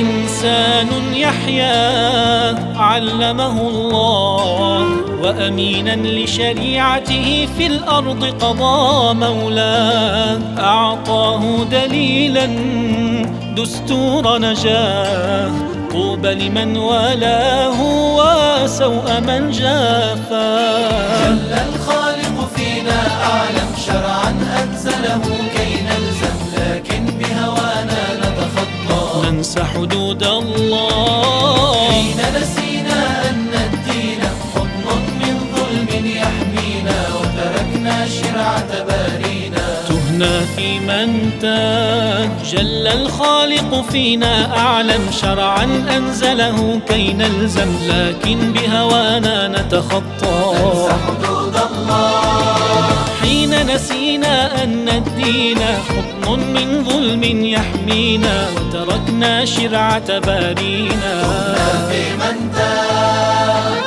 إنسان يحيا علمه الله وأمينا لشريعته في الأرض قضى مولاه. أعطاه دليلا دستور نجاه. طوبى لمن والاه وسوء من جافاه. جل الخالق فينا أعلم شرعا أنزله. ننسى حدود الله. حين نسينا أن الدين حضن من ظلم يحمينا وتركنا شرعة بارينا. تهنا في من تاه جل الخالق فينا أعلم شرعا أنزله كي نلزم لكن بهوانا ننسى نتخطى حدود الله. نسينا أن الدين حضن من ظلم يحمينا وتركنا شرعة بارينا. في من تاه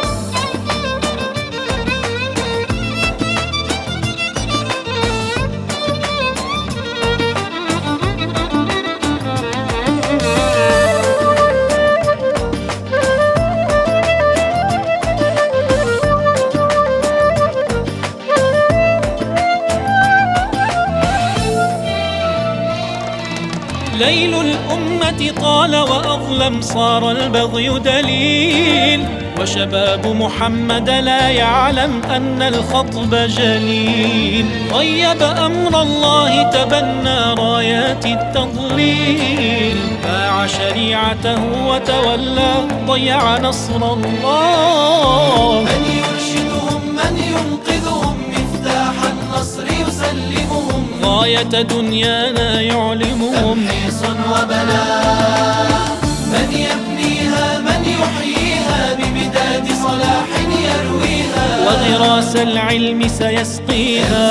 ليل الأمة طال وأظلم صار البغي دليل. وشباب محمد لا يعلم أن الخطب جليل. غيب أمر الله تبنى رايات التضليل. باع شريعته وتولى ضيع نصر الله. من يرشدهم من ينقذهم مفتاح النصر يسلمهم. غاية دنيانا يعلمهم. تمحيص وبلاء. من يبنيها من يحييها بمداد صلاح يرويها. وغراس العلم سيسقيها.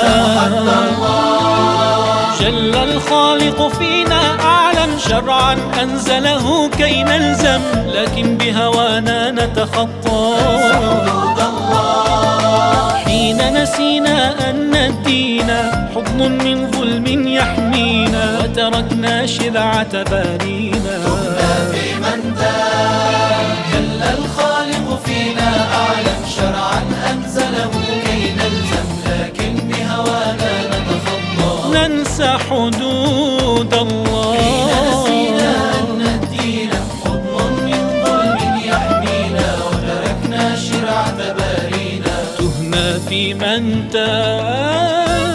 جل الخالق فينا أعلم. شرعا أنزله كي نلزم لكن بهوانا نتخطى. حين نسينا أن الدين حضن من يحمينا وتركنا شرعة بارينا. في من تاه جل الخالق فينا أعلم شرعا أنزله كي نلزم لكن بهوانا نتخطى ننسى حدود حين نسينا الله أن الدين حضن من ظلم يحمينا وتركنا شرعة بارينا. تهنا في من تاه